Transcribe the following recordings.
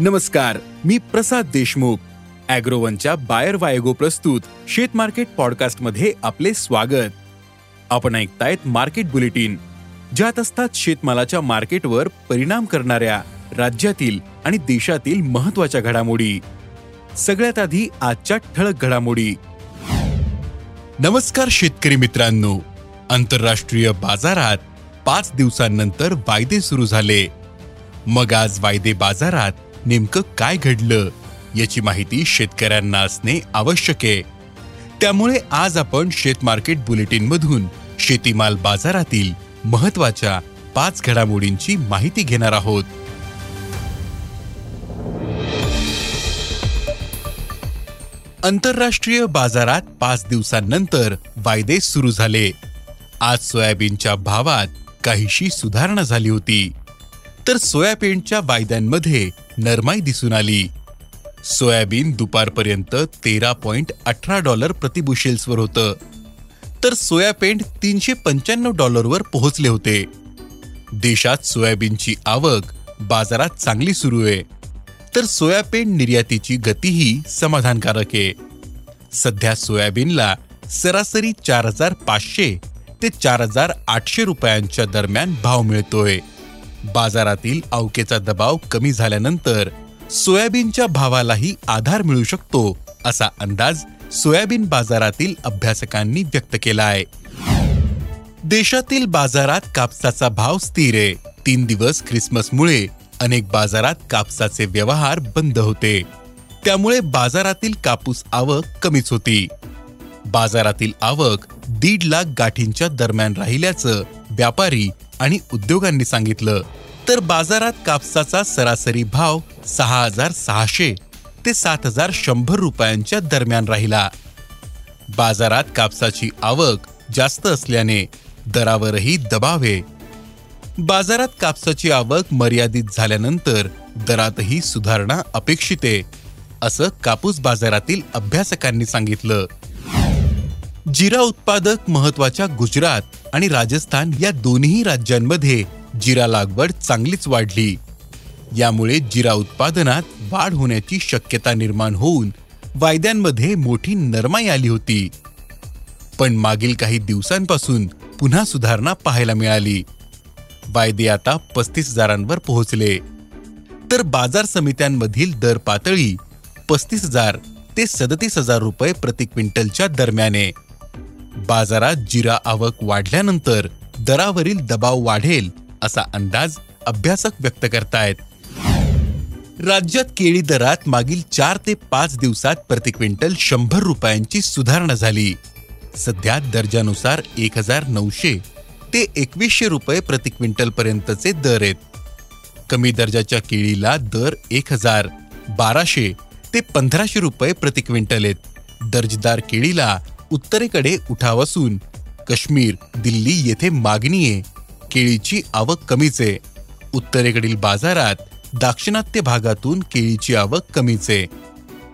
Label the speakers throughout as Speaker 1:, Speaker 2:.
Speaker 1: नमस्कार मी प्रसाद देशमुख. अॅग्रोवनच्या बायर वायगो प्रस्तुत शेत मार्केट पॉडकास्टमध्ये आपले स्वागत. आपण ऐकतायत मार्केट बुलेटिन ज्यात असतात शेतमालाच्या मार्केटवर परिणाम करणाऱ्या राज्यातील आणि देशातील महत्त्वाच्या घडामोडी. सगळ्यात आधी आजच्या ठळक घडामोडी. नमस्कार शेतकरी मित्रांनो. आंतरराष्ट्रीय बाजारात पाच दिवसांनंतर वायदे सुरू झाले. मग आज वायदे बाजारात नेमकं काय घडलं याची माहिती शेतकऱ्यांना असणे आवश्यक आहे. त्यामुळे आज आपण शेत मार्केट बुलेटिन मधून शेतीमाल बाजारातील महत्त्वाच्या पाच घडामोडींची माहिती घेणार आहोत. आंतरराष्ट्रीय बाजारात पाच दिवसांनंतर वायदे सुरू झाले. आज सोयाबीनच्या भावात काहीशी सुधारणा झाली होती. तर सोयाबीनच्या वायद्यांमध्ये नरमाई दिसून आली. सोयाबीन दुपारपर्यंत तेरा पॉइंट अठरा डॉलर प्रतिबुशेल्सवर होतं. तर सोयाबीन तीनशे पंच्याण्णव डॉलरवर पोहोचले होते. देशात सोयाबीनची आवक बाजारात चांगली सुरू आहे. तर सोयाबीन निर्यातीची गतीही समाधानकारक आहे. सध्या सोयाबीनला सरासरी चार हजार पाचशे ते चार हजार आठशे रुपयांच्या दरम्यान भाव मिळतोय. बाजारातील अवकेचा दबाव कमी झाल्यानंतर सोयाबीनच्या भावालाही आधार मिळू शकतो असा अंदाज सोयाबीन बाजारातील अभ्यासकांनी व्यक्त केला आहे देशातील बाजारात कापसाचा भाव स्थिर आहे. तीन दिवस ख्रिसमसमुळे अनेक बाजारात कापसाचे व्यवहार बंद होते. त्यामुळे बाजारातील कापूस आवक कमीच होती. बाजारातील आवक दीड लाख गाठींच्या दरम्यान राहिल्याचं व्यापारी आणि उद्योगांनी सांगितलं तर बाजारात कापसाचा सरासरी भाव सहा हजार सहाशे ते सात हजार शंभर रुपयांच्या दरम्यान राहिला. बाजारात कापसाची आवक जास्त असल्याने दरावरही दबाव आहे. बाजारात कापसाची आवक मर्यादित झाल्यानंतर दरातही सुधारणा अपेक्षित आहे असं कापूस बाजारातील अभ्यासकांनी सांगितलं. जिरा उत्पादक महत्त्वाच्या गुजरात आणि राजस्थान या दोन्ही राज्यांमध्ये जिरा लागवड चांगलीच वाढली. यामुळे जिरा उत्पादनात वाढ होण्याची शक्यता निर्माण होऊन वायद्यांमध्ये मोठी नरमाई आली होती. पण मागील काही दिवसांपासून पुन्हा सुधारणा पाहायला मिळाली. वायदे आता पस्तीस हजारांवर पोहोचले. तर बाजार समित्यांमधील दर पातळी पस्तीस हजार ते सदतीस हजार रुपये प्रति क्विंटलच्या दरम्याने. बाजारात जिरा आवक वाढल्यानंतर दरावरील दबाव वाढेल असा अंदाज अभ्यासक व्यक्त करतायत. राज्यात केळी दरात मागील चार ते पाच दिवसात प्रति क्विंटल शंभर रुपयांची सुधारणा झाली. सध्या दर्जानुसार एक हजार नऊशे ते एकवीसशे रुपये प्रति क्विंटल पर्यंतचे दर आहेत. कमी दर्जाच्या केळीला दर एक हजार बाराशे ते पंधराशे रुपये प्रति क्विंटल आहेत. दर्जदार केळीला उत्तरेकडे उठाव असून काश्मीर दिल्ली येथे मागणी आहे केळीची आवक कमीच. आहे उत्तरेकडील बाजारात दाक्षिणात्य भागातून केळीची आवक कमीच. आहे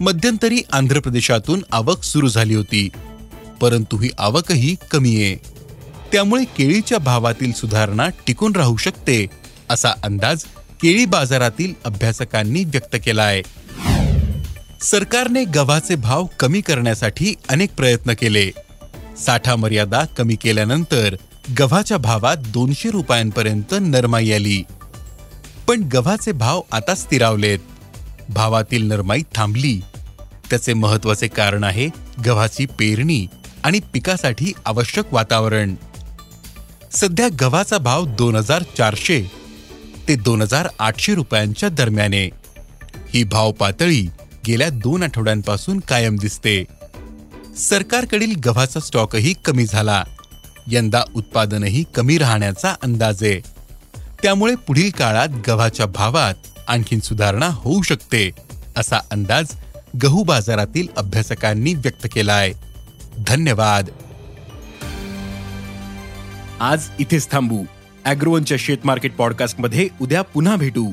Speaker 1: मध्यंतरी आंध्र प्रदेशातून आवक सुरू झाली होती. परंतु ही आवकही कमी आहे त्यामुळे केळीच्या भावातील सुधारणा टिकून राहू शकते असा अंदाज केळी बाजारातील अभ्यासकांनी व्यक्त केला आहे सरकारने गव्हाचे भाव कमी करण्यासाठी अनेक प्रयत्न केले. साठा मर्यादा कमी केल्यानंतर गव्हाच्या भावात दोनशे रुपयांपर्यंत नरमाई आली. पण गव्हाचे भाव आता स्थिरावलेत. भावातील नरमाई थांबली. त्याचे महत्त्वाचे कारण आहे गव्हाची पेरणी आणि पिकासाठी आवश्यक वातावरण. सध्या गव्हाचा भाव दोन हजार चारशे ते दोन हजार आठशे रुपयांच्या दरम्याने ही भाव पातळी गेल्या दोन आठवड्यांपासून कायम दिसते. सरकारकडील गव्हाचा स्टॉकही कमी झाला. यंदा उत्पादनही कमी राहण्याचा अंदाज. आहे त्यामुळे पुढील काळात गव्हाच्या भावात आणखीन सुधारणा होऊ शकते असा अंदाज गहू बाजारातील अभ्यासकांनी व्यक्त केला आहे धन्यवाद. आज इथेच थांबू. अॅग्रोवनच्या शेत मार्केट पॉडकास्टमध्ये उद्या पुन्हा भेटू.